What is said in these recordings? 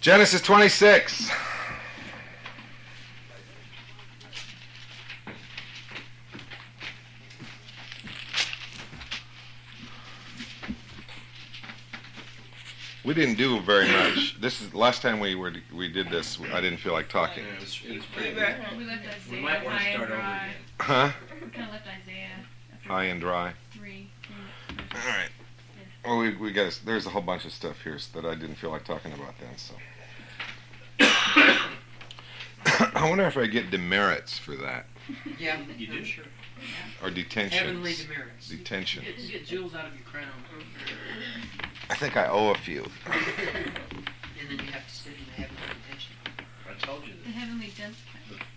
Genesis 26. We didn't do very much. This is the last time we were we did this. I didn't feel like talking. Yeah, it was, it was pretty We good. left We Isaiah might want to high and start over dry. again. Huh? We kind of left Isaiah. High and dry. Three. All right. Well, we we got there's a whole bunch of stuff here that I didn't feel like talking about then. So. I wonder if I get demerits for that Yeah, You I'm do? sure. or detentions. Heavenly demerits. Detention. Get, get jewels out of your crown. I think I owe a few. And then you have to sit in the heavenly detention. I told you The that heavenly dense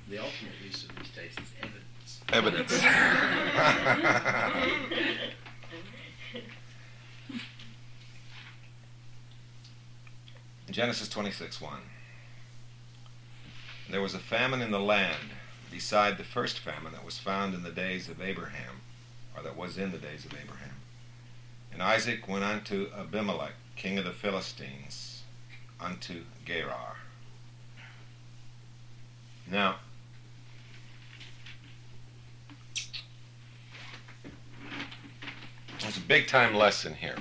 the ultimate use of these tapes is evidence. Evidence. Genesis 26 1. There was a famine in the land beside the first famine that was found in the days of Abraham, or that was in the days of Abraham. And Isaac went unto Abimelech, king of the Philistines, unto Gerar. Now, There's a big time lesson here.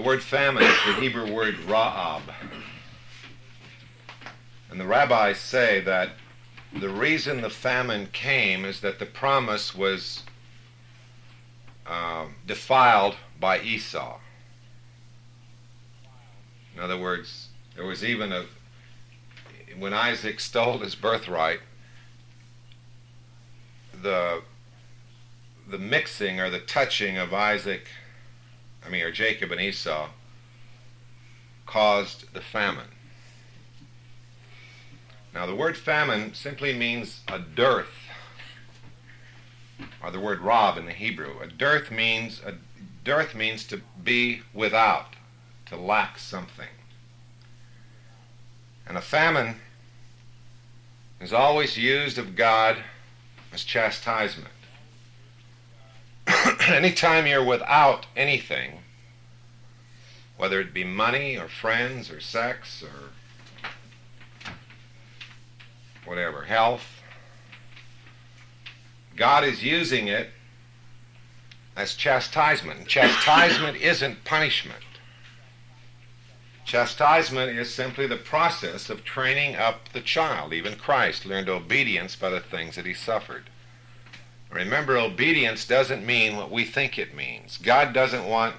The word famine is the Hebrew word ra'ab. And the rabbis say that the reason the famine came is that the promise was um, defiled by Esau. In other words, there was even a, when Isaac stole his birthright, the the mixing or the touching of Isaac, I mean, or Jacob and Esau, caused the famine. Now, the word famine simply means a dearth, or the word ra'ab in the Hebrew. A dearth means a dearth means to be without, to lack something. And a famine is always used of God as chastisement. anytime you're without anything, whether it be money or friends or sex or whatever, health, God is using it as chastisement. Chastisement isn't punishment. Chastisement is simply the process of training up the child. Even Christ learned obedience by the things that he suffered. Remember, obedience doesn't mean what we think it means. God doesn't want,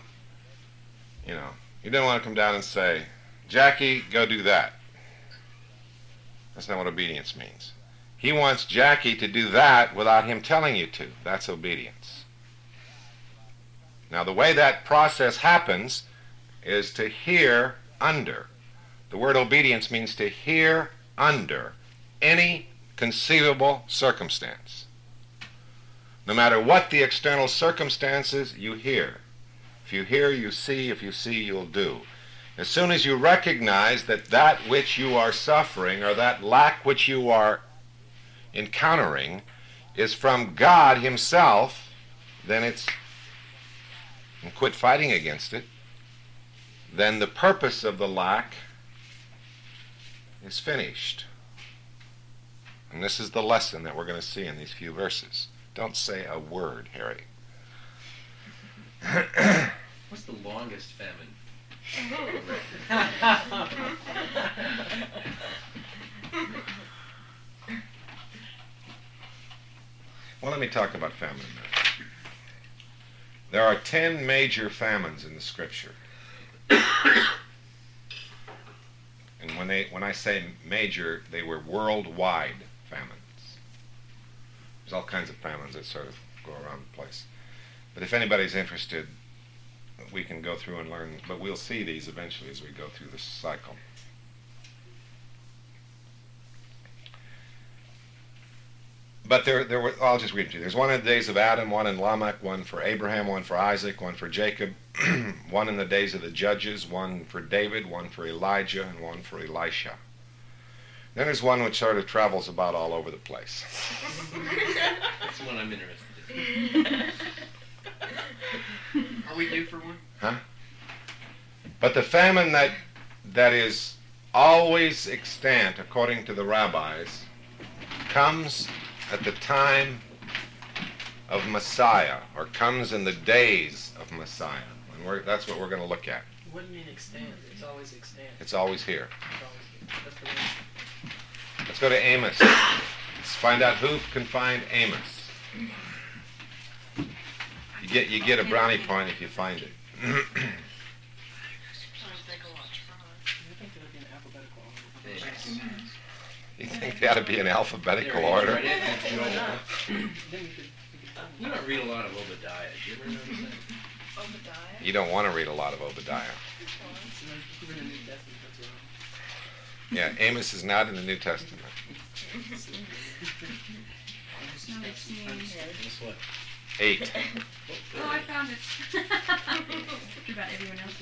you know, He doesn't want to come down and say, Jackie, go do that. That's not what obedience means. He wants Jackie to do that without him telling you to. That's obedience. Now, the way that process happens is to hear under. The word obedience means to hear under any conceivable circumstance. No matter what the external circumstances, you hear. If you hear, you see. If you see, you'll do. As soon as you recognize that that which you are suffering or that lack which you are encountering is from God Himself, then it's. and quit fighting against it. Then the purpose of the lack is finished. And this is the lesson that we're going to see in these few verses. Don't say a word, Harry. What's the longest famine? Well, let me talk about famine. There are ten major famines in the Scripture. and when they when I say major, they were worldwide famines. There's all kinds of famines that sort of go around the place. But if anybody's interested, we can go through and learn. But we'll see these eventually as we go through this cycle. But there, there were. I'll just read to you. There's one in the days of Adam, one in Lamech, one for Abraham, one for Isaac, one for Jacob, one in the days of the judges, one for David, one for Elijah, and one for Elisha. Then there's one which sort of travels about all over the place. That's the one I'm interested in. Are we due for one? Huh? But the famine that that is always extant, according to the rabbis, comes at the time of Messiah, or comes in the days of Messiah. And we're, that's what we're going to look at. What do you mean extant. It's always extant. It's always here. It's always, that's the way. Let's go to Amos. Let's find out who can find Amos. You get you get a brownie point if you find it. I think there would be an alphabetical order. you think they ought to be in alphabetical order? Right in. Then we could, we could find You don't read a lot of Obadiah. Do you ever notice that? Obadiah. You don't want to read a lot of Obadiah. Yeah, Amos is not in the New Testament. Eight. Oh, I found it. about everyone else.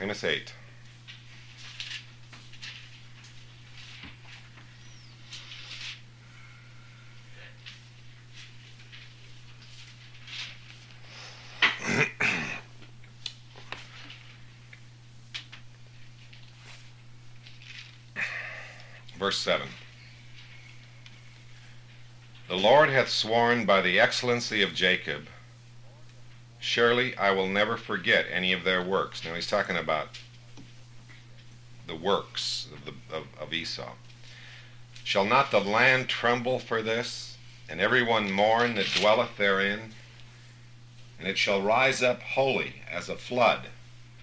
Amos 8. Verse 7 The Lord hath sworn by the excellency of Jacob, surely I will never forget any of their works. Now he's talking about the works of, the, of, of Esau. Shall not the land tremble for this, and every one mourn that dwelleth therein? And it shall rise up wholly as a flood,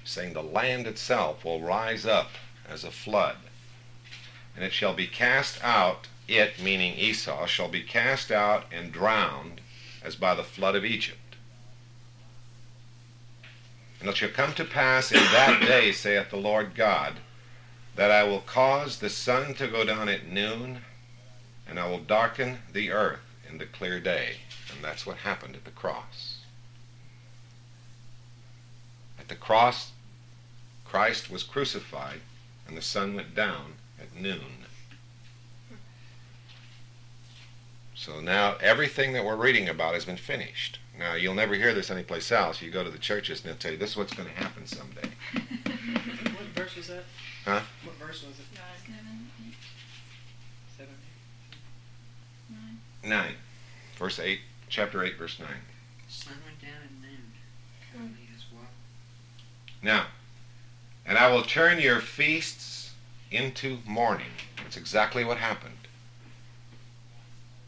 saying the land itself will rise up as a flood. And it shall be cast out, it, meaning Esau, shall be cast out and drowned as by the flood of Egypt. And it shall come to pass in that day, saith the Lord God, that I will cause the sun to go down at noon, and I will darken the earth in the clear day. And that's what happened at the cross. At the cross, Christ was crucified, and the sun went down at noon. So now everything that we're reading about has been finished. Now you'll never hear this anyplace else. You go to the churches and they'll tell you this is what's going to happen someday. What verse was that? Huh? What verse was it? Seven, eight, Seven. nine. Nine, verse eight, chapter eight, verse nine. Sun went down at noon. Currently as well. Now, and I will turn your feasts into mourning. That's exactly what happened.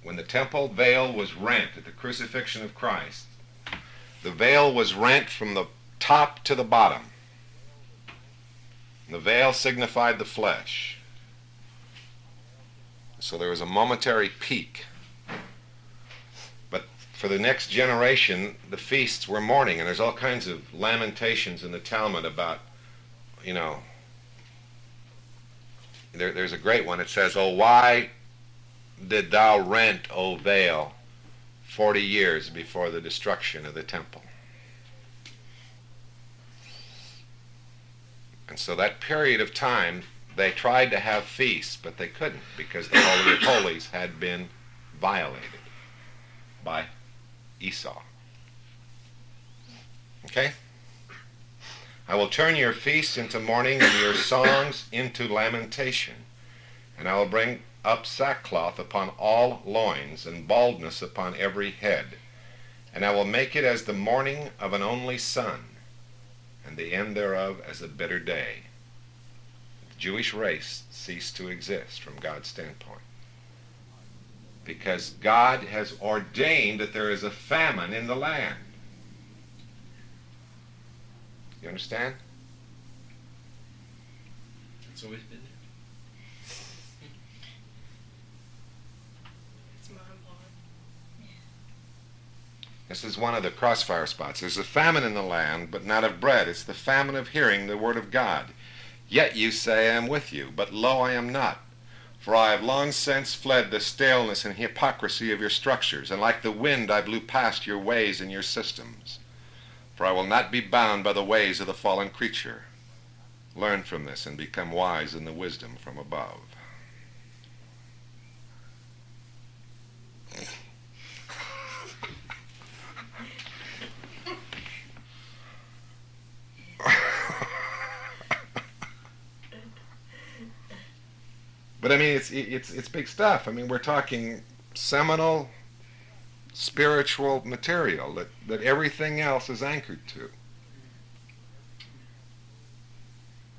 When the temple veil was rent at the crucifixion of Christ, the veil was rent from the top to the bottom. The veil signified the flesh. So there was a momentary peak. But for the next generation, the feasts were mourning, and there's all kinds of lamentations in the Talmud about, you know, there, there's a great one. It says, Oh, why did thou rent, O veil, 40 years before the destruction of the temple? And so that period of time, they tried to have feasts, but they couldn't because the Holy of Holies had been violated by Esau. Okay? I will turn your feasts into mourning and your songs into lamentation. And I will bring up sackcloth upon all loins and baldness upon every head. And I will make it as the mourning of an only son, and the end thereof as a bitter day. The Jewish race ceased to exist from God's standpoint. Because God has ordained that there is a famine in the land. You understand? It's always been there. This is one of the crossfire spots. There's a famine in the land, but not of bread. It's the famine of hearing the word of God. Yet you say, I am with you, but lo, I am not. For I have long since fled the staleness and hypocrisy of your structures, and like the wind I blew past your ways and your systems for I will not be bound by the ways of the fallen creature. Learn from this and become wise in the wisdom from above. but I mean, it's it's it's big stuff. I mean, we're talking seminal spiritual material that, that everything else is anchored to.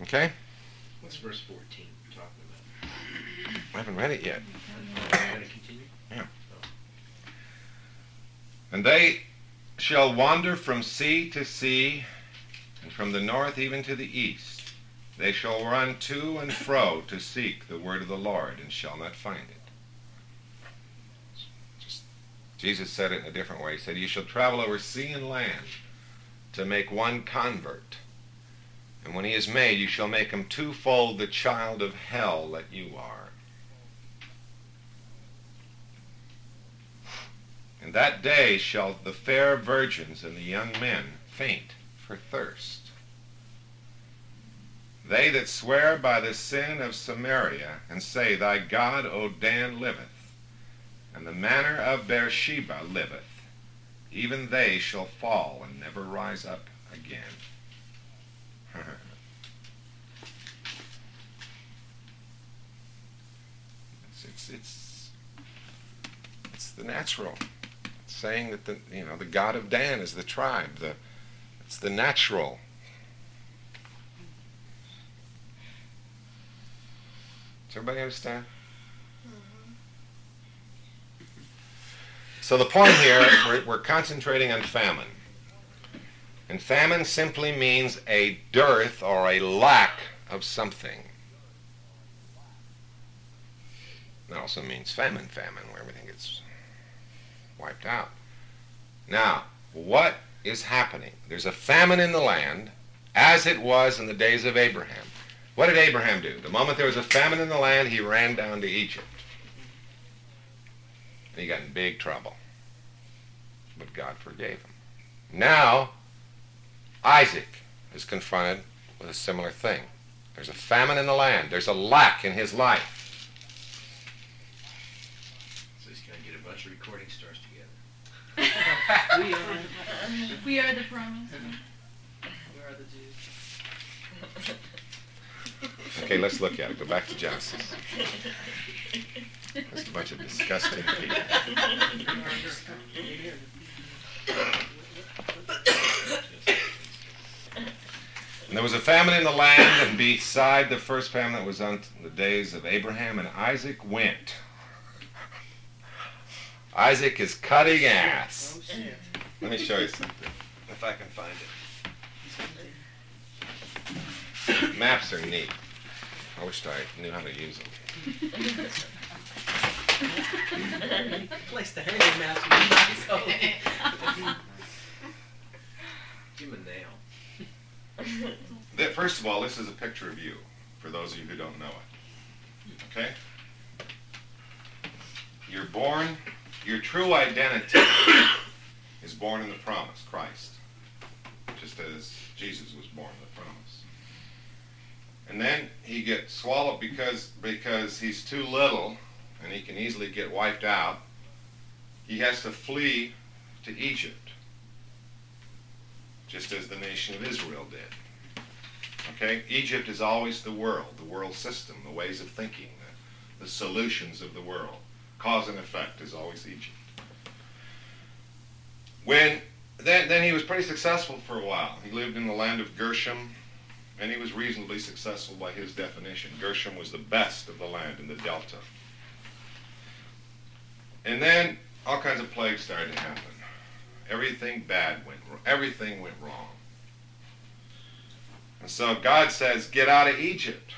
Okay? What's verse 14 talking about? I haven't read it yet. Are you going to continue? Oh. And they shall wander from sea to sea, and from the north even to the east. They shall run to and fro to seek the word of the Lord, and shall not find it. Just, Jesus said it in a different way. He said, You shall travel over sea and land to make one convert. And when he is made, you shall make him twofold the child of hell that you are. And that day shall the fair virgins and the young men faint for thirst. They that swear by the sin of Samaria and say, Thy God, O Dan, liveth, and the manner of Beersheba liveth, even they shall fall and never rise up again. it's, it's, it's, it's the natural saying that the you know the god of Dan is the tribe. The it's the natural. Does everybody understand? So the point here, we're, we're concentrating on famine. And famine simply means a dearth or a lack of something. It also means famine, famine, where everything gets wiped out. Now, what is happening? There's a famine in the land, as it was in the days of Abraham. What did Abraham do? The moment there was a famine in the land, he ran down to Egypt. And he got in big trouble. But God forgave him. Now, Isaac is confronted with a similar thing. There's a famine in the land. There's a lack in his life. So he's going to get a bunch of recording stars together. We are, We are the promise. we are the Jews. Okay, let's look at it. Go back to Genesis. There's a bunch of disgusting people. And there was a famine in the land, and beside the first famine that was on the days of Abraham, and Isaac went. Isaac is cutting ass. Let me show you something, if I can find it. Maps are neat. I wish I knew how to use them. Place to hang your mask would be nice. Oh. Give him a nail. Th- First of all, this is a picture of you, for those of you who don't know it. Okay? You're born, your true identity is born in the promise, Christ. Just as Jesus was born in the promise. And then he gets swallowed because because he's too little and he can easily get wiped out. He has to flee to Egypt. Just as the nation of Israel did. Okay? Egypt is always the world, the world system, the ways of thinking, the, the solutions of the world. Cause and effect is always Egypt. When then, then he was pretty successful for a while. He lived in the land of Goshen, and he was reasonably successful by his definition. Goshen was the best of the land in the delta. And then all kinds of plagues started to happen. Everything bad went wrong. Everything went wrong. And so God says, get out of Egypt.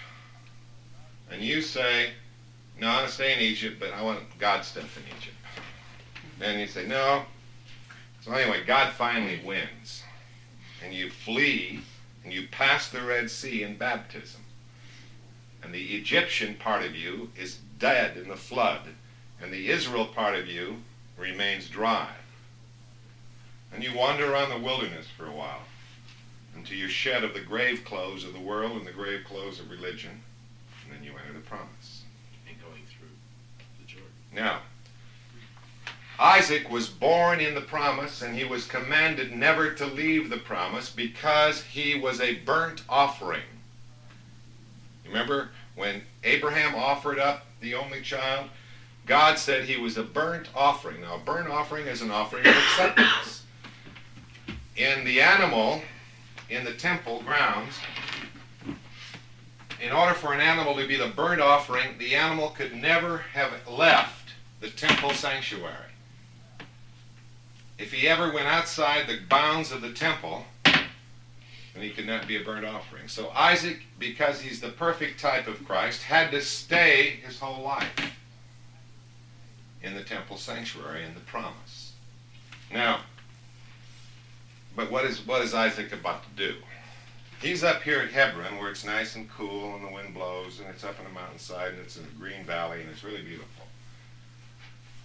And you say, no, I want to stay in Egypt, but I want God stuff in Egypt. Then you say, no. So anyway, God finally wins. And you flee, and you pass the Red Sea in baptism. And the Egyptian part of you is dead in the flood, and the Israel part of you remains dry. And you wander around the wilderness for a while until you're shed of the grave clothes of the world and the grave clothes of religion, and then you enter the promise. And going through the Jordan. Now, Isaac was born in the promise, and he was commanded never to leave the promise because he was a burnt offering. Remember, When Abraham offered up the only child, God said he was a burnt offering. Now, a burnt offering is an offering of acceptance. In the animal, in the temple grounds, in order for an animal to be the burnt offering, the animal could never have left the temple sanctuary. If he ever went outside the bounds of the temple, then he could not be a burnt offering. So Isaac, because he's the perfect type of Christ, had to stay his whole life in the temple sanctuary in the promise. Now, but what is what is Isaac about to do? He's up here at Hebron where it's nice and cool and the wind blows and it's up in a mountainside and it's in a green valley and it's really beautiful.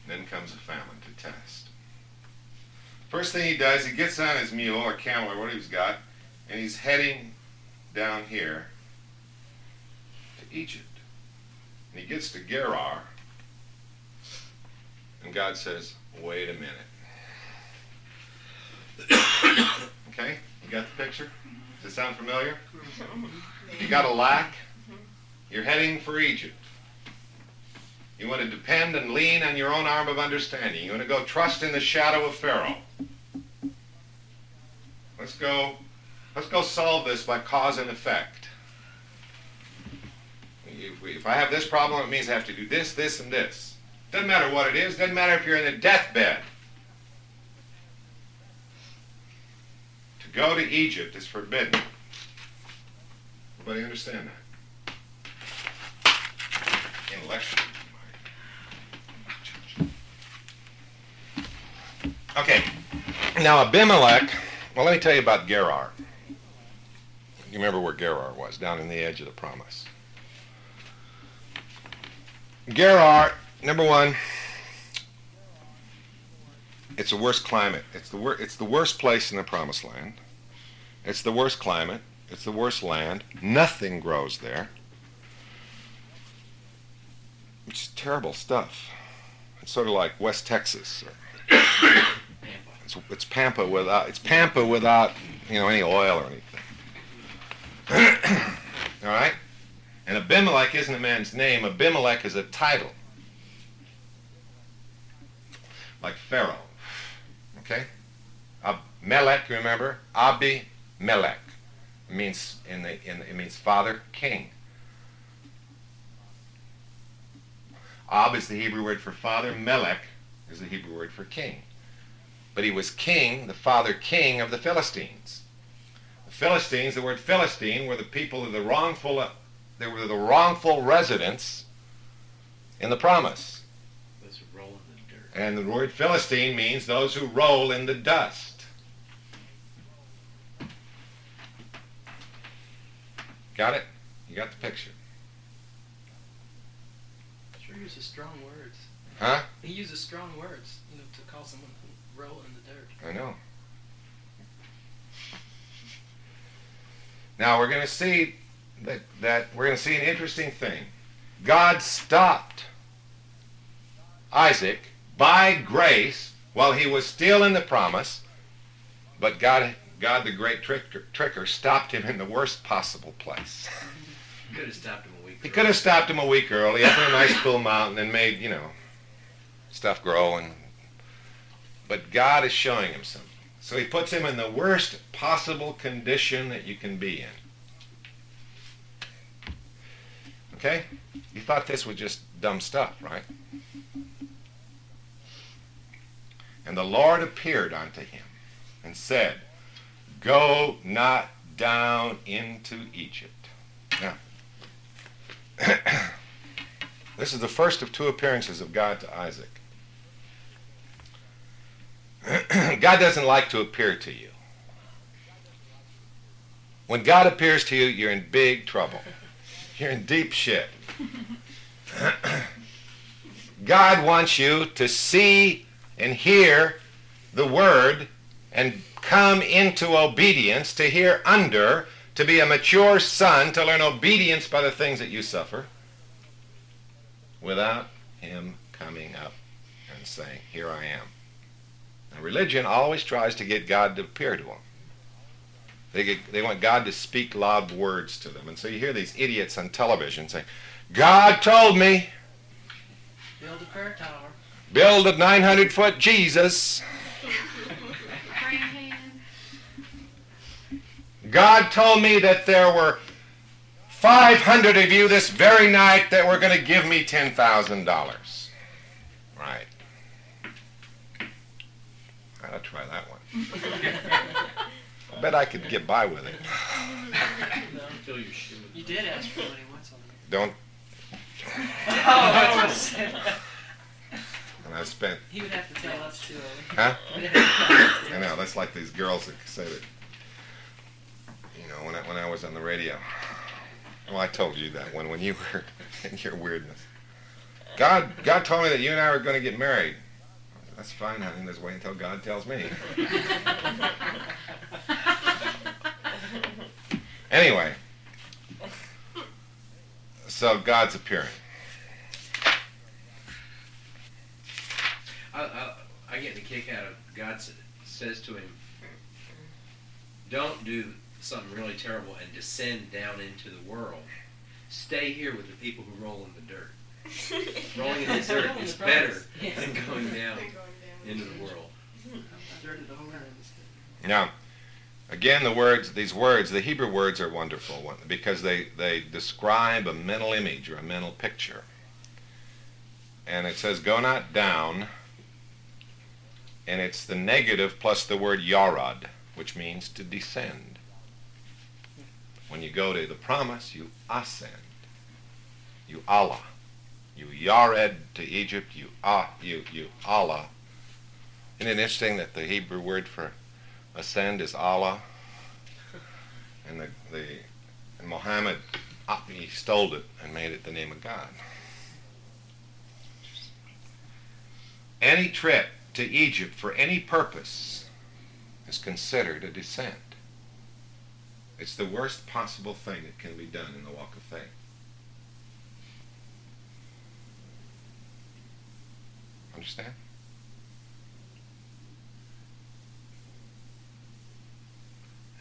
Then comes a famine to test. First thing he does, he gets on his mule or camel or what he's got, and he's heading down here to Egypt. And he gets to Gerar, and God says, wait a minute. okay? You got the picture? Does it sound familiar? You got a lack? You're heading for Egypt. You want to depend and lean on your own arm of understanding. You want to go trust in the shadow of Pharaoh. Let's go, let's go solve this by cause and effect. If, we, if I have this problem, it means I have to do this, this, and this. Doesn't matter what it is. Doesn't matter if you're in a deathbed. To go to Egypt is forbidden. Everybody understand that? Intellectually. Okay. Now Abimelech, well let me tell you about Gerar. You remember where Gerar was, down in the edge of the promise. Gerar, number one, it's the worst climate. It's the wor- it's the worst place in the promised land. It's the worst climate. It's the worst land. Nothing grows there. It's terrible stuff. It's sort of like West Texas. It's, it's pampa without it's pampa without you know any oil or anything. All right. And Abimelech isn't a man's name. Abimelech is a title, like Pharaoh. Okay. Ab- Melech, remember? Abi Melech means in the in it means father king. Ab is the Hebrew word for father. Melech is the Hebrew word for king. But he was king, the father king of the Philistines. The Philistines, the word Philistine, were the people of the wrongful, they were the wrongful residents in the promise. Those who roll in the dirt. And the word Philistine means those who roll in the dust. Got it? You got the picture. Sure uses strong words. Huh? He uses strong words, you know, to call someone who roll in the dirt. I know. Now we're going to see that, that we're going to see an interesting thing. God stopped Isaac by grace while he was still in the promise, but God, God the great tricker, tricker, stopped him in the worst possible place. Could have stopped him a week. He could have stopped him a week early up in a nice cool mountain and made, you know, stuff grow and but God is showing him something. So he puts him in the worst possible condition that you can be in. Okay? You thought this was just dumb stuff, right? And the Lord appeared unto him and said, Go not down into Egypt. Now, this is the first of two appearances of God to Isaac. God doesn't like to appear to you. When God appears to you, you're in big trouble. You're in deep shit. God wants you to see and hear the word and come into obedience, to hear under, to be a mature son, to learn obedience by the things that you suffer, without him coming up and saying, Here I am. Now, religion always tries to get God to appear to them. They, get, they want God to speak loud words to them. And so you hear these idiots on television saying, God told me, Build a prayer tower. Build a 900 foot Jesus. God told me that there were 500 of you this very night that were going to give me $10,000. Right. I'll try that one. I bet I could get by with it. No. Fill your shoe. You did ask for money once on the Don't. Oh, that. I spent. He would have to tell us too. Huh? He would have to tell us too. I know. That's like these girls that say that. You know, when I, when I was on the radio. Well, I told you that when when you were in your weirdness. God God told me that you and I were going to get married. That's fine, honey. Let's wait until God tells me. Anyway. So God's appearing. I, I, I get the kick out of God says to him, "Don't do something really terrible and descend down into the world. Stay here with the people who roll in the dirt. Rolling in the dirt is the better dice. Yeah. than going down into the world." Dirty the whole room instead. Now, again, the words, these words, the Hebrew words are wonderful because they, they describe a mental image or a mental picture. And it says, go not down, and it's the negative plus the word yarad, which means to descend. When you go to the promise, you ascend. You Allah. You yared to Egypt, you ah, you, you Allah. Isn't it interesting that the Hebrew word for ascend is Allah, and the the and Muhammad uh, he stole it and made it the name of God. Any trip to Egypt for any purpose is considered a descent. It's the worst possible thing that can be done in the walk of faith. Understand?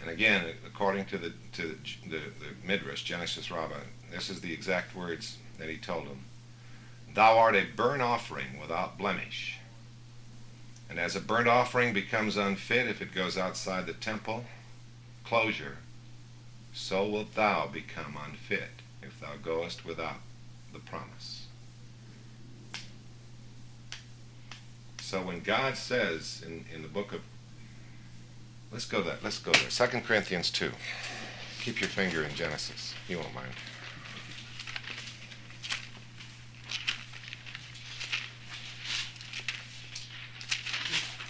And again, according to the to the, the, the Midrash, Genesis Rabbah, this is the exact words that he told him. Thou art a burnt offering without blemish. And as a burnt offering becomes unfit if it goes outside the temple closure, so wilt thou become unfit if thou goest without the promise. So when God says in, in the book of Let's go there. Let's go there. Second Corinthians 2. Keep your finger in Genesis. You won't mind.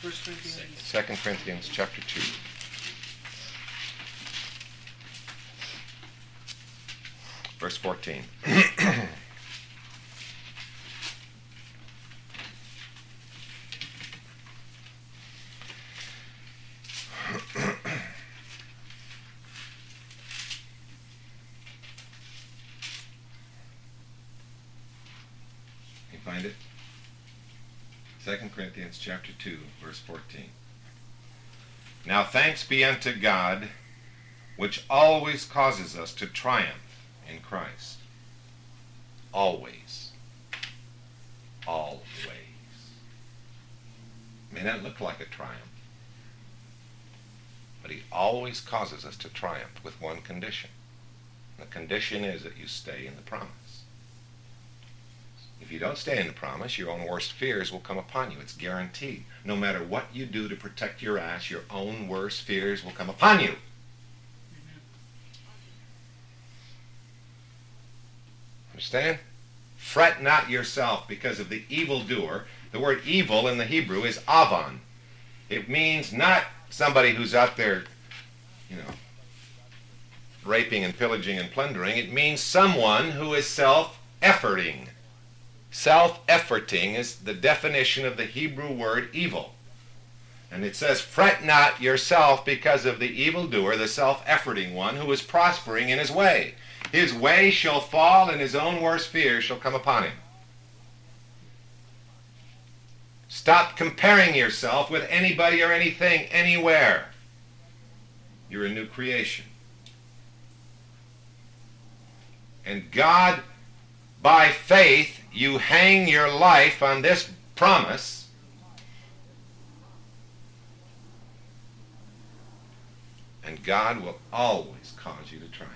First Corinthians. Second Corinthians chapter 2. Verse 14. You find it? Chapter 2, verse 14. Now thanks be unto God, which always causes us to triumph in Christ. Always. Always. May not look like a triumph, but he always causes us to triumph with one condition. The condition is that you stay in the promise. If you don't stay in the promise, your own worst fears will come upon you. It's guaranteed. No matter what you do to protect your ass, your own worst fears will come upon you. Understand? Fret not yourself because of the evildoer. The word evil in the Hebrew is avon. It means not somebody who's out there, you know, raping and pillaging and plundering. It means someone who is self-efforting. Self-efforting is the definition of the Hebrew word evil. And it says, fret not yourself because of the evildoer, the self-efforting one, who is prospering in his way. His way shall fall, and his own worst fears shall come upon him. Stop comparing yourself with anybody or anything anywhere. You're a new creation. And God, by faith, you hang your life on this promise. And God will always cause you to triumph.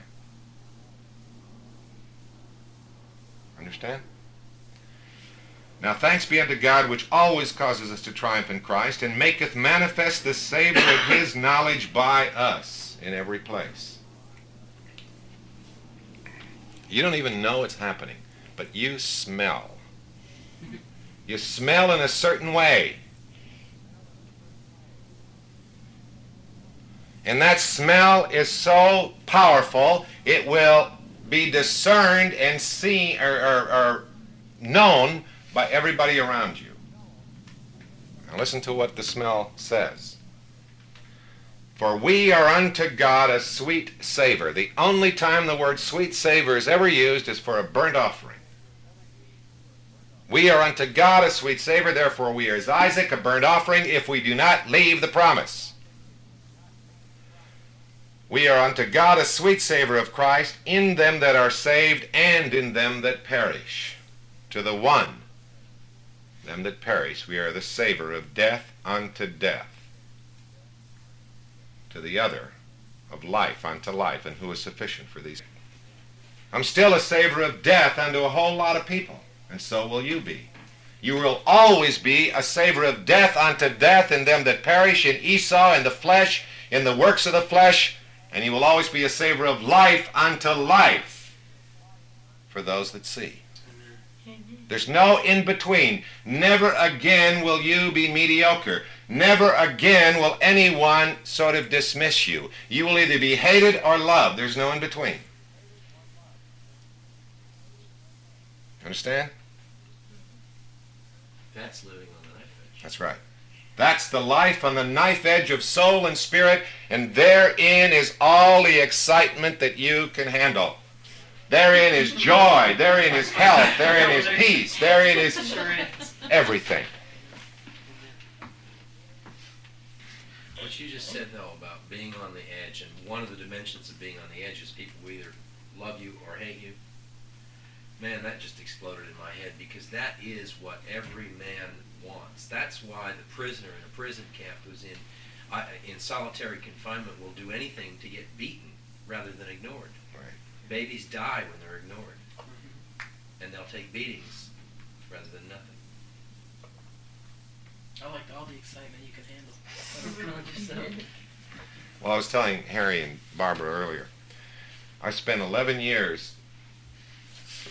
Understand? Now thanks be unto God which always causes us to triumph in Christ and maketh manifest the savor of his knowledge by us in every place. You don't even know it's happening, but you smell. You smell in a certain way. And that smell is so powerful, it will be discerned and seen or, or, or known by everybody around you. Now listen to what the smell says. For we are unto God a sweet savor. The only time the word sweet savor is ever used is for a burnt offering. We are unto God a sweet savor, therefore we are as Isaac, a burnt offering, if we do not leave the promise. We are unto God a sweet savor of Christ in them that are saved and in them that perish. To the one them that perish, we are the savor of death unto death. To the other, of life unto life, and who is sufficient for these. I'm still a savor of death unto a whole lot of people, and so will you be. You will always be a savor of death unto death in them that perish, in Esau, in the flesh, in the works of the flesh, and you will always be a savor of life unto life for those that see. There's no in between. Never again will you be mediocre. Never again will anyone sort of dismiss you. You will either be hated or loved. There's no in between. Understand? That's living on the knife edge. That's right. That's the life on the knife edge of soul and spirit, and therein is all the excitement that you can handle. Therein is joy. Therein is health. Therein is peace. Therein is everything. What you just said, though, about being on the edge, and one of the dimensions of being on the edge is people who either love you or hate you. Man, that just exploded in my head because that is what every man wants. That's why the prisoner in a prison camp who's in uh, in solitary confinement will do anything to get beaten rather than ignored. Right. Babies die when they're ignored, and they'll take beatings rather than nothing. I like all the excitement you can handle. Let it run yourself. Well, I was telling Harry and Barbara earlier. I spent 11 years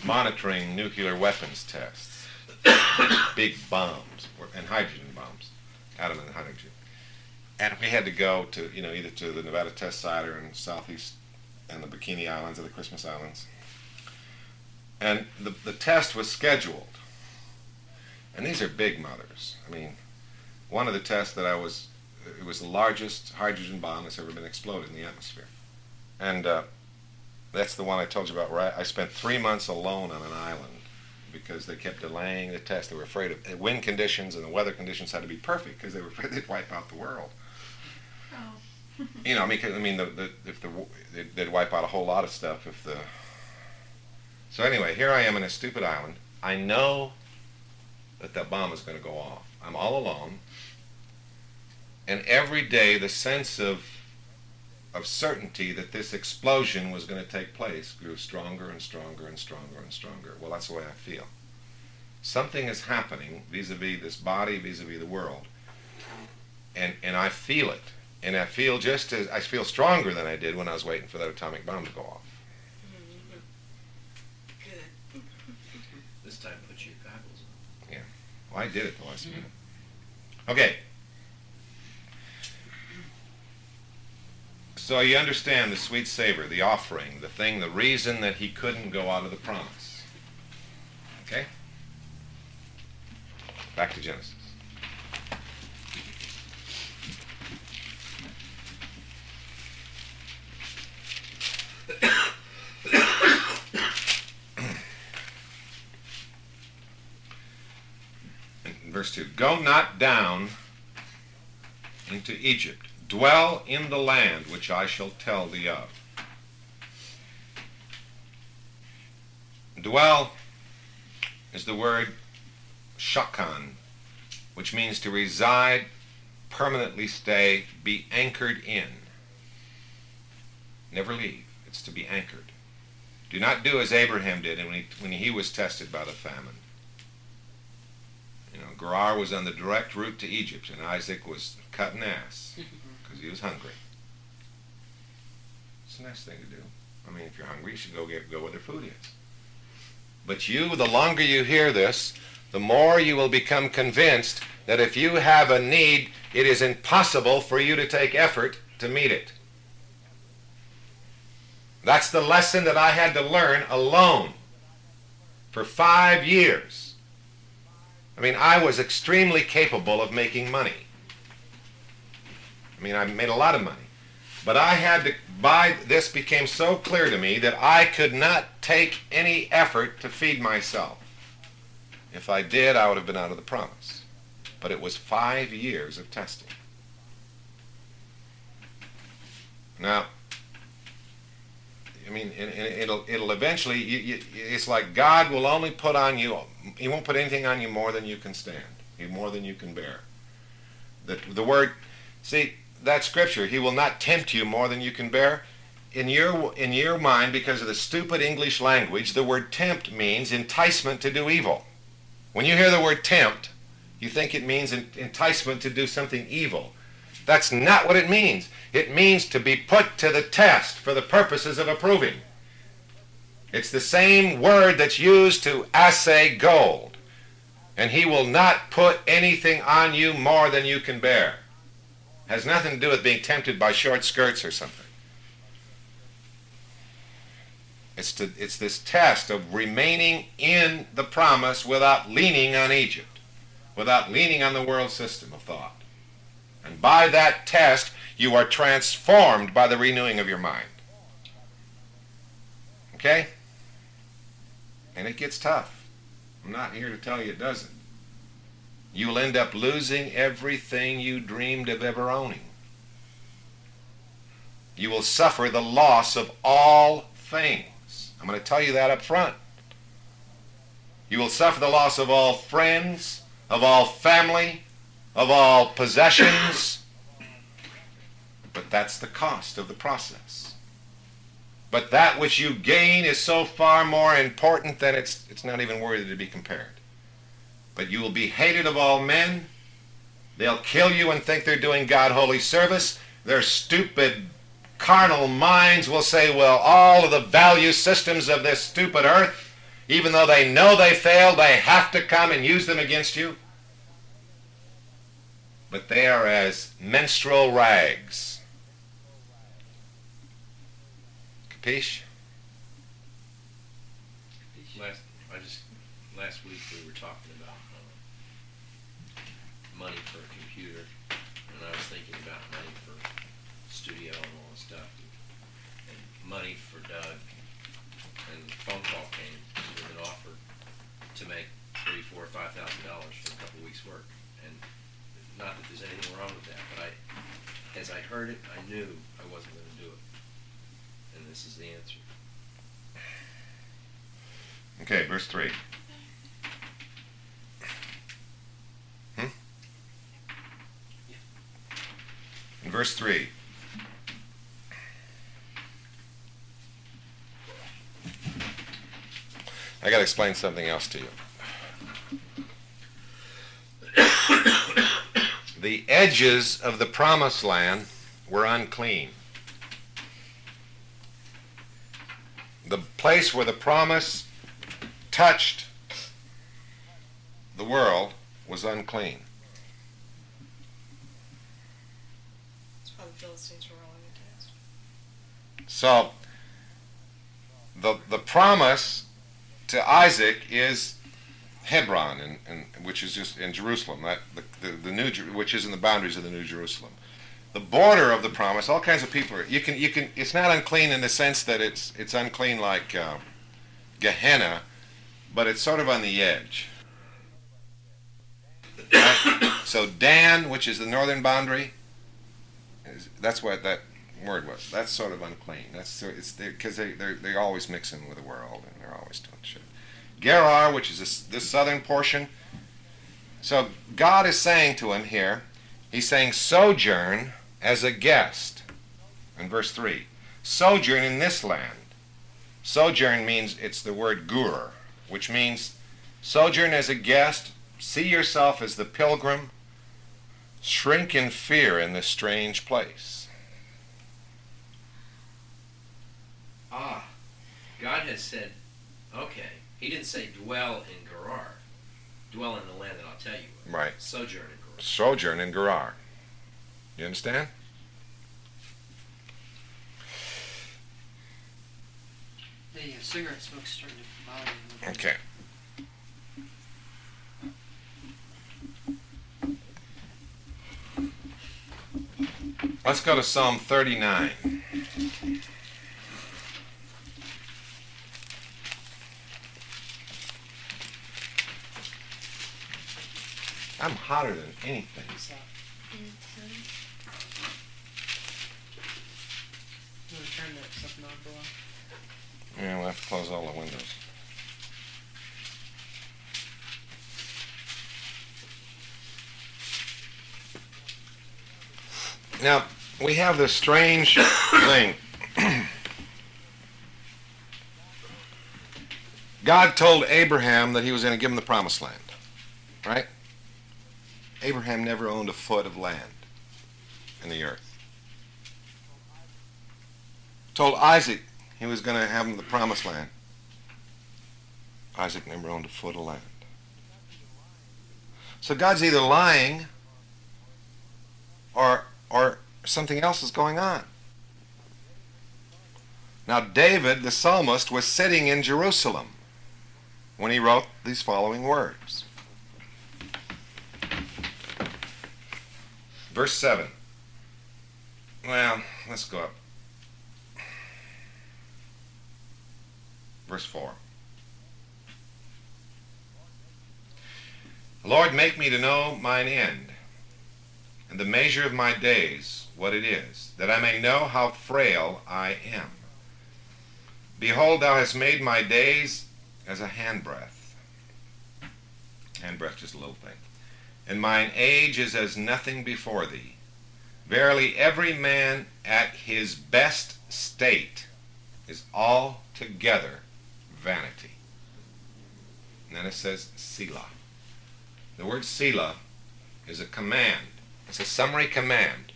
monitoring nuclear weapons tests, big bombs and hydrogen bombs, atom and hydrogen. And we had to go to, you know, either to the Nevada test site or in southeast and the Bikini Islands or the Christmas Islands. And the, the test was scheduled. And these are big mothers. I mean, one of the tests that I was it was the largest hydrogen bomb that's ever been exploded in the atmosphere. And uh, that's the one I told you about where I, spent three months alone on an island because they kept delaying the test. They were afraid of wind conditions and the weather conditions had to be perfect because they were afraid they'd wipe out the world. Oh. You know, I mean, I mean, the, the, if the they'd, they'd wipe out a whole lot of stuff if the. So anyway, here I am in a stupid island. I know that that bomb is going to go off. I'm all alone, and every day the sense of of certainty that this explosion was going to take place grew stronger and stronger and stronger and stronger. Well, that's the way I feel. Something is happening vis-a-vis this body, vis-a-vis the world, and and I feel it, and I feel just as I feel stronger than I did when I was waiting for that atomic bomb to go off. Good. This time, put your goggles on. Yeah. Well, I did it the last minute. Okay. So you understand the sweet savor, the offering, the thing, the reason that he couldn't go out of the promise. Okay? Back to Genesis. Verse 2 Go not down into Egypt. Dwell in the land which I shall tell thee of. Dwell is the word shakan, which means to reside, permanently stay, be anchored in. Never leave. It's to be anchored. Do not do as Abraham did when he, when he was tested by the famine. You know, Gerar was on the direct route to Egypt, and Isaac was cutting ass because he was hungry. It's a nice thing to do. I mean, if you're hungry, you should go get go where the food is. But you, the longer you hear this, the more you will become convinced that if you have a need, it is impossible for you to take effort to meet it. That's the lesson that I had to learn alone for five years. I mean, I was extremely capable of making money. I mean, I made a lot of money. But I had to, buy, this became so clear to me that I could not take any effort to feed myself. If I did, I would have been out of the promise. But it was five years of testing. Now, I mean, it'll it'll eventually. You, you, it's like God will only put on you. He won't put anything on you more than you can stand. More than you can bear. The the word. See that scripture. He will not tempt you more than you can bear. In your in your mind, because of the stupid English language, the word tempt means enticement to do evil. When you hear the word tempt, you think it means enticement to do something evil. That's not what it means. It means to be put to the test for the purposes of approving. It's the same word that's used to assay gold. And he will not put anything on you more than you can bear. Has nothing to do with being tempted by short skirts or something. It's, to, it's this test of remaining in the promise without leaning on Egypt, without leaning on the world system of thought. And by that test, you are transformed by the renewing of your mind. Okay? And it gets tough. I'm not here to tell you it doesn't. You'll end up losing everything you dreamed of ever owning. You will suffer the loss of all things. I'm going to tell you that up front. You will suffer the loss of all friends, of all family, of all possessions. But that's the cost of the process. But that which you gain is so far more important that it's, it's not even worthy to be compared. But you will be hated of all men. They'll kill you and think they're doing God holy service. Their stupid carnal minds will say, well, all of the value systems of this stupid earth, even though they know they failed, they have to come and use them against you but they are as menstrual rags. Capiche? Last, I just last week we were talking about uh, money for a computer, and I was thinking about money for studio and all this stuff, and money for Doug. And the phone call came with an offer to make three, four, five thousand dollars for a couple weeks' work, and not that there's anything wrong with that, but I, as I heard it, I knew I wasn't going to do it. And this is the answer. Okay, verse 3. Verse 3. I got to explain something else to you. the edges of the promised land were unclean. The place where the promise touched the world was unclean. That's why the Philistines were rolling the test. So the the promise to Isaac is Hebron, and, which is just in Jerusalem, that the, the, the new which is in the boundaries of the New Jerusalem. The border of the promise, all kinds of people. Are, you can you can. It's not unclean in the sense that it's it's unclean like uh, Gehenna, but it's sort of on the edge. Right? so Dan, which is the northern boundary, is- that's what that word was. That's sort of unclean. That's it's because they they're, they're always mixing with the world and they're always doing shit. Gerar, which is this, this southern portion. So God is saying to him here, He's saying, sojourn as a guest. In verse 3, sojourn in this land. Sojourn means it's the word gur, which means sojourn as a guest, see yourself as the pilgrim, shrink in fear in this strange place. Ah, God has said, okay. He didn't say dwell in Gerar. Dwell in the land that I'll tell you. of. Right. Sojourn in Gerar. Sojourn in Gerar. You understand? The uh, cigarette smoke's starting to bother me. Okay. Let's go to Psalm 39. I'm hotter than anything. Yeah, we'll have to close all the windows. Now, we have this strange thing. God told Abraham that he was going to give him the promised land. Right? Abraham never owned a foot of land in the earth. Told Isaac he was going to have him the promised land. Isaac never owned a foot of land. So God's either lying or or something else is going on. Now David the psalmist was sitting in Jerusalem when he wrote these following words. Verse 7. Well, let's go up. Verse 4. Lord, make me to know mine end, and the measure of my days, what it is, that I may know how frail I am. Behold, thou hast made my days as a handbreadth. Handbreadth, just a little thing. And mine age is as nothing before thee. Verily, every man at his best state is altogether vanity. And then it says Selah. The word Selah is a command. It's a summary command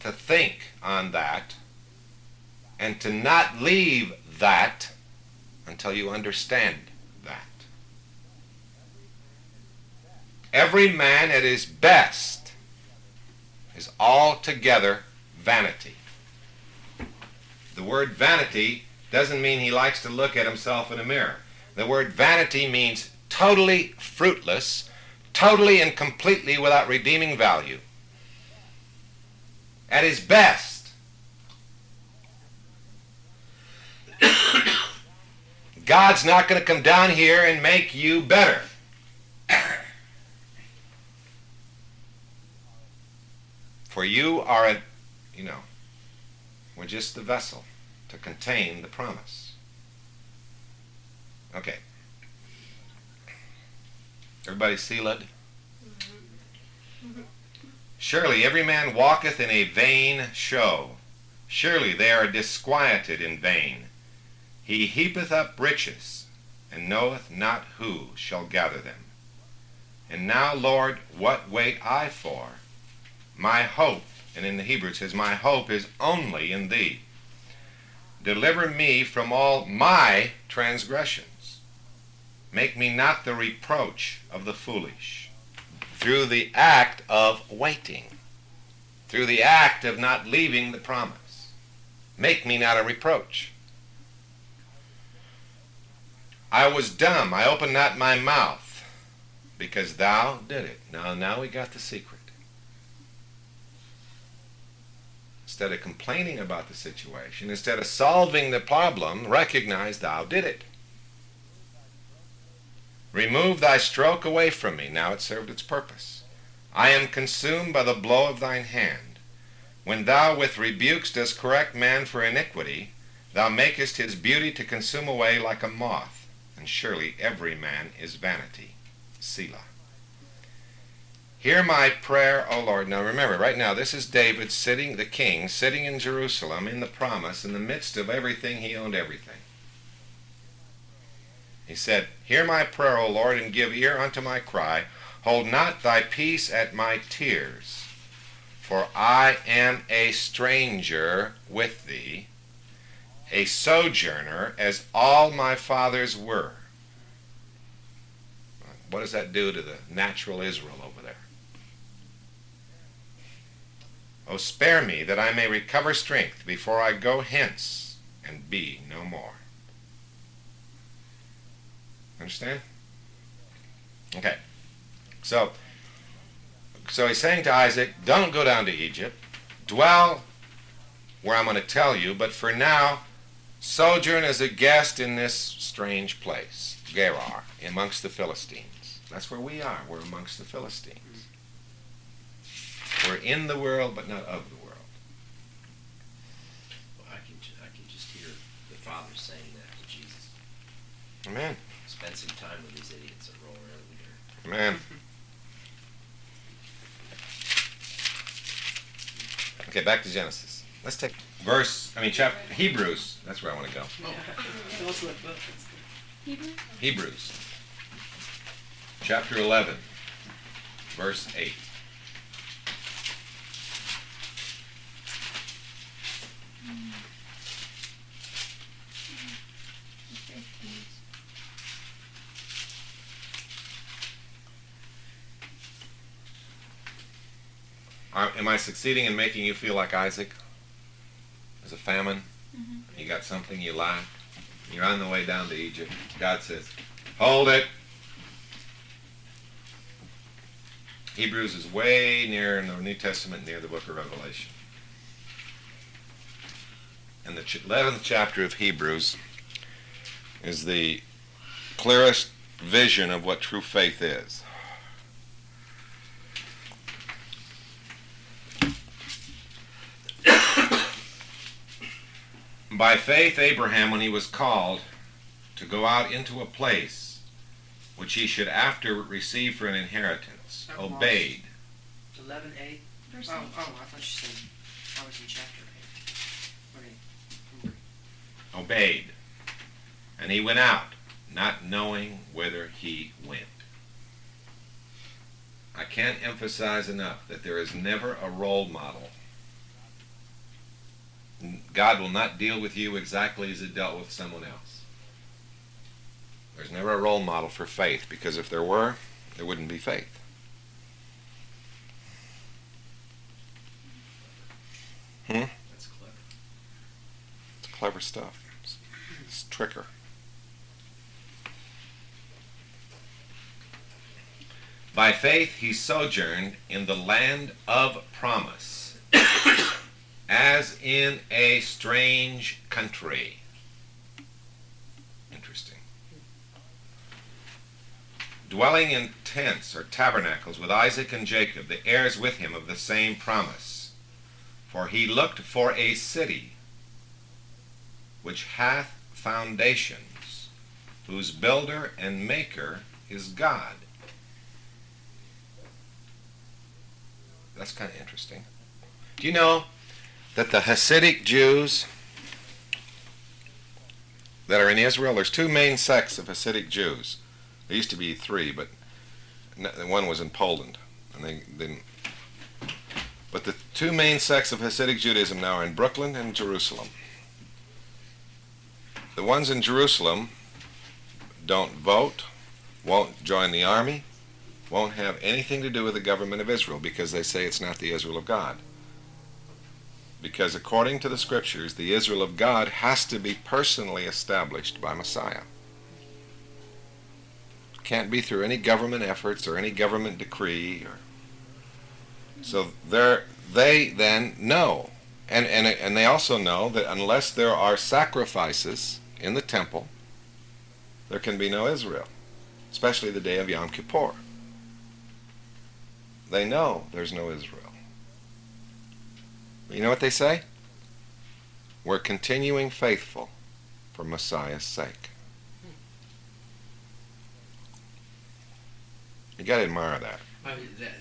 to think on that and to not leave that until you understand that. Every man at his best is altogether vanity. The word vanity doesn't mean he likes to look at himself in a mirror. The word vanity means totally fruitless, totally and completely without redeeming value. At his best. God's not going to come down here and make you better. For you are a, you know, we're just the vessel to contain the promise. Okay. Everybody sealed? Surely every man walketh in a vain show. Surely they are disquieted in vain. He heapeth up riches, and knoweth not who shall gather them. And now, Lord, what wait I for? My hope, and in the Hebrew it says, My hope is only in thee. Deliver me from all my transgressions. Make me not the reproach of the foolish. Through the act of waiting, through the act of not leaving the promise, make me not a reproach. I was dumb, I opened not my mouth, because thou did it. Now, now we got the secret. Instead of complaining about the situation, instead of solving the problem, recognize thou did it. Remove thy stroke away from me. Now it served its purpose. I am consumed by the blow of thine hand. When thou with rebukes dost correct man for iniquity, thou makest his beauty to consume away like a moth, and surely every man is vanity. Selah. Hear my prayer, O Lord. Now remember, right now, this is David sitting, the king, sitting in Jerusalem in the promise, in the midst of everything, he owned everything. He said, Hear my prayer, O Lord, and give ear unto my cry. Hold not thy peace at my tears, for I am a stranger with thee, a sojourner, as all my fathers were. What does that do to the natural Israel over there? O spare me, that I may recover strength before I go hence and be no more. Understand? Okay. So, so he's saying to Isaac, don't go down to Egypt. Dwell where I'm going to tell you, but for now, sojourn as a guest in this strange place, Gerar, amongst the Philistines. That's where we are. We're amongst the Philistines. We're in the world, but not of the world. Well, I can, ju- I can just hear the Father saying that to Jesus. Amen. Spend some time with these idiots that roll around in here. Amen. Okay, back to Genesis. Let's take verse, I mean, chapter, Hebrews. That's where I want to go. Tell us what book. Hebrew? Hebrews, chapter 11, verse 8. Are- Am I succeeding in making you feel like Isaac? There's a famine. Mhm. You got something you lack. You're on the way down to Egypt. God says, Hold it. Hebrews is way near in the New Testament, near the book of Revelation. And the 11th chapter of Hebrews is the clearest vision of what true faith is. By faith, Abraham, when he was called to go out into a place which he should after receive for an inheritance, wow. obeyed. Eleven eight. Verse Oh, eight. oh, I thought you said I was in chapter eight. Okay. obeyed. And he went out, not knowing whither he went. I can't emphasize enough that there is never a role model. God will not deal with you exactly as he dealt with someone else. There's never a role model for faith because if there were, there wouldn't be faith. Hmm? That's clever. It's clever stuff. It's, it's tricker. By faith he sojourned in the land of promise, as in a strange country. Interesting. Dwelling in tents or tabernacles with Isaac and Jacob, the heirs with him of the same promise. For he looked for a city which hath foundations, whose builder and maker is God. That's kind of interesting. Do you know that the Hasidic Jews that are in Israel, there's two main sects of Hasidic Jews. There used to be three, but one was in Poland, and they didn't. But the two main sects of Hasidic Judaism now are in Brooklyn and Jerusalem. The ones in Jerusalem don't vote, won't join the army, won't have anything to do with the government of Israel because they say it's not the Israel of God. Because according to the scriptures, the Israel of God has to be personally established by Messiah. Can't be through any government efforts or any government decree or so they're, then know and, and, and they also know that unless there are sacrifices in the temple, there can be no Israel, especially the day of Yom Kippur. They know there's no Israel. You know what they say? We're continuing faithful for Messiah's sake. You got to admire that. I mean, that,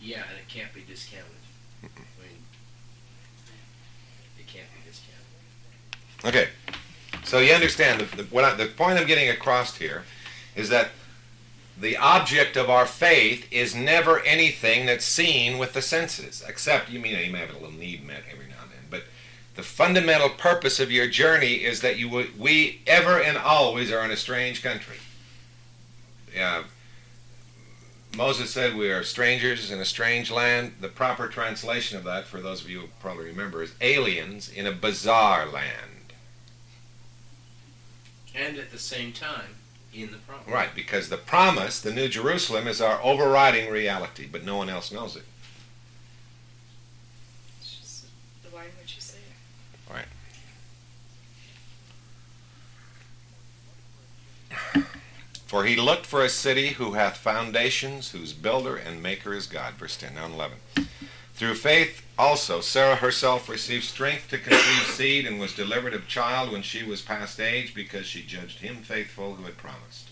yeah, and it can't be discounted. I mean, it can't be discounted. Okay, so you understand the, the, what I, the point I'm getting across here is that the object of our faith is never anything that's seen with the senses, except you mean you may have a little need met every now and then, but the fundamental purpose of your journey is that you we ever and always are in a strange country. Yeah. Moses said we are strangers in a strange land. The proper translation of that, for those of you who probably remember, is aliens in a bizarre land. And at the same time, in the promise. Right, because the promise, the New Jerusalem, is our overriding reality, but no one else knows it. It's just the way which you say it. For he looked for a city who hath foundations, whose builder and maker is God. Verse 10, now 11. Through faith also Sarah herself received strength to conceive seed and was delivered of child when she was past age, because she judged him faithful who had promised.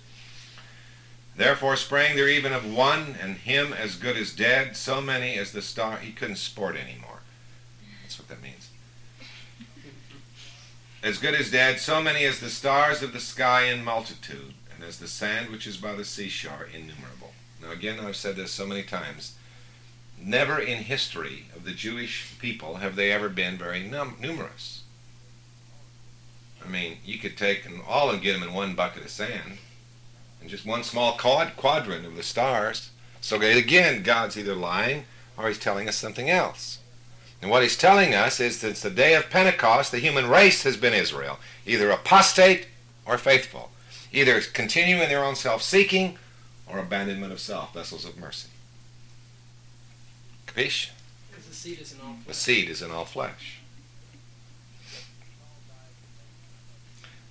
Therefore sprang there even of one, and him as good as dead, so many as the star. He couldn't sport anymore. That's what that means. As good as dead, so many as the stars of the sky in multitude, and as the sand which is by the seashore innumerable. Now, again, I've said this so many times. Never in history of the Jewish people have they ever been very num- numerous. I mean, you could take them all and get them in one bucket of sand, and just one small quad- quadrant of the stars. So again, God's either lying or He's telling us something else. And what He's telling us is that since the day of Pentecost, the human race has been Israel, either apostate or faithful, either continuing their own self-seeking or abandonment of self, vessels of mercy. Because the seed is in all The seed is in all flesh.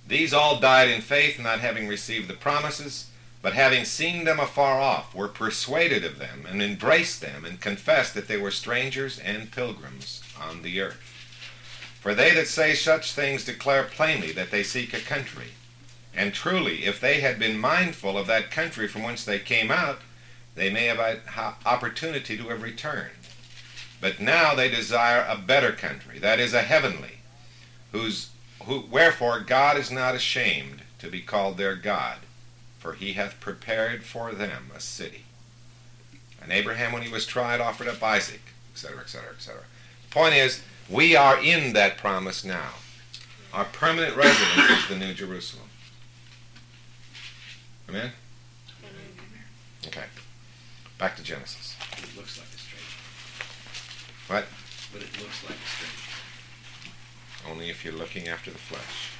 These all died in faith, not having received the promises, but having seen them afar off, were persuaded of them, and embraced them, and confessed that they were strangers and pilgrims on the earth. For they that say such things declare plainly that they seek a country. And truly, if they had been mindful of that country from whence they came out, they may have had opportunity to have returned. But now they desire a better country, that is, a heavenly, whose who, wherefore God is not ashamed to be called their God, for he hath prepared for them a city. And Abraham, when he was tried, offered up Isaac, etc., etc., etc. The Point is, we are in that promise now. Our permanent residence is the New Jerusalem. Amen? Okay. Back to Genesis. It looks like a stranger. What? But it looks like a stranger. Only if you're looking after the flesh.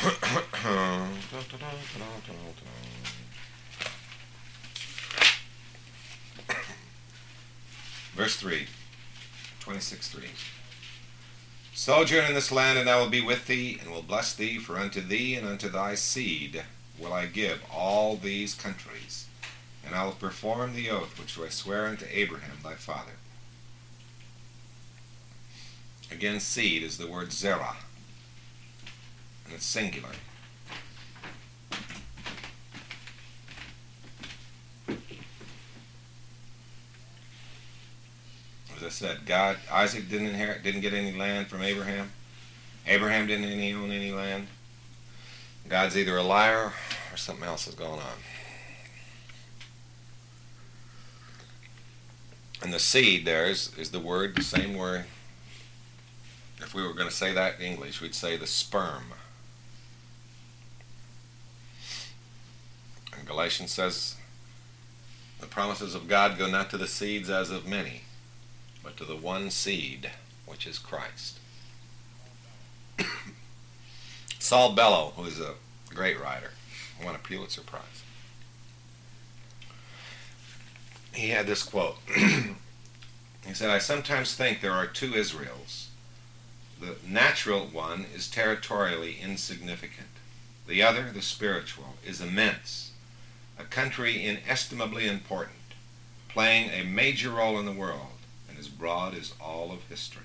Verse 3, 26 3. Sojourn in this land, and I will be with thee, and will bless thee, for unto thee and unto thy seed will I give all these countries and I will perform the oath which I swear unto Abraham thy father. Again, seed is the word zerah, and it's singular. As I said, God, Isaac didn't inherit, didn't get any land from Abraham. Abraham didn't any own any land. God's either a liar or something else is going on. And the seed there is, is the word, the same word. If we were going to say that in English, we'd say the sperm. And Galatians says, the promises of God go not to the seeds as of many, but to the one seed, which is Christ. Saul Bellow, who is a great writer, won a Pulitzer Prize he had this quote. he said, I sometimes think there are two Israels. The natural one is territorially insignificant. The other, the spiritual, is immense, a country inestimably important. playing a major role in the world, broad is all of history.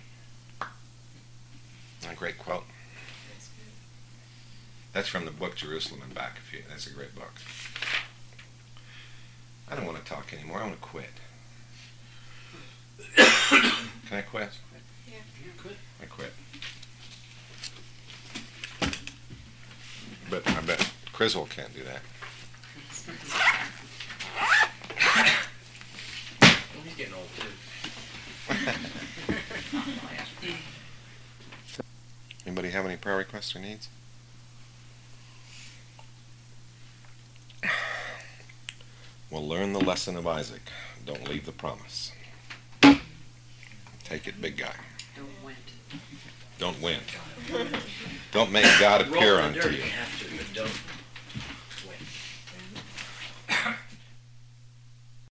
A great quote. That's good. That's from the book Jerusalem and Back. If you, that's a great book. I don't want to talk anymore. I want to quit. Can I quit? Yeah. You Quit. I quit. But I bet Criswell can't do that. Well, he's getting old too. Anybody have any prayer requests or needs? Well, learn the lesson of Isaac. Don't leave the promise. Take it, big guy. Don't went. Don't win. Don't make God appear Roll in the unto you.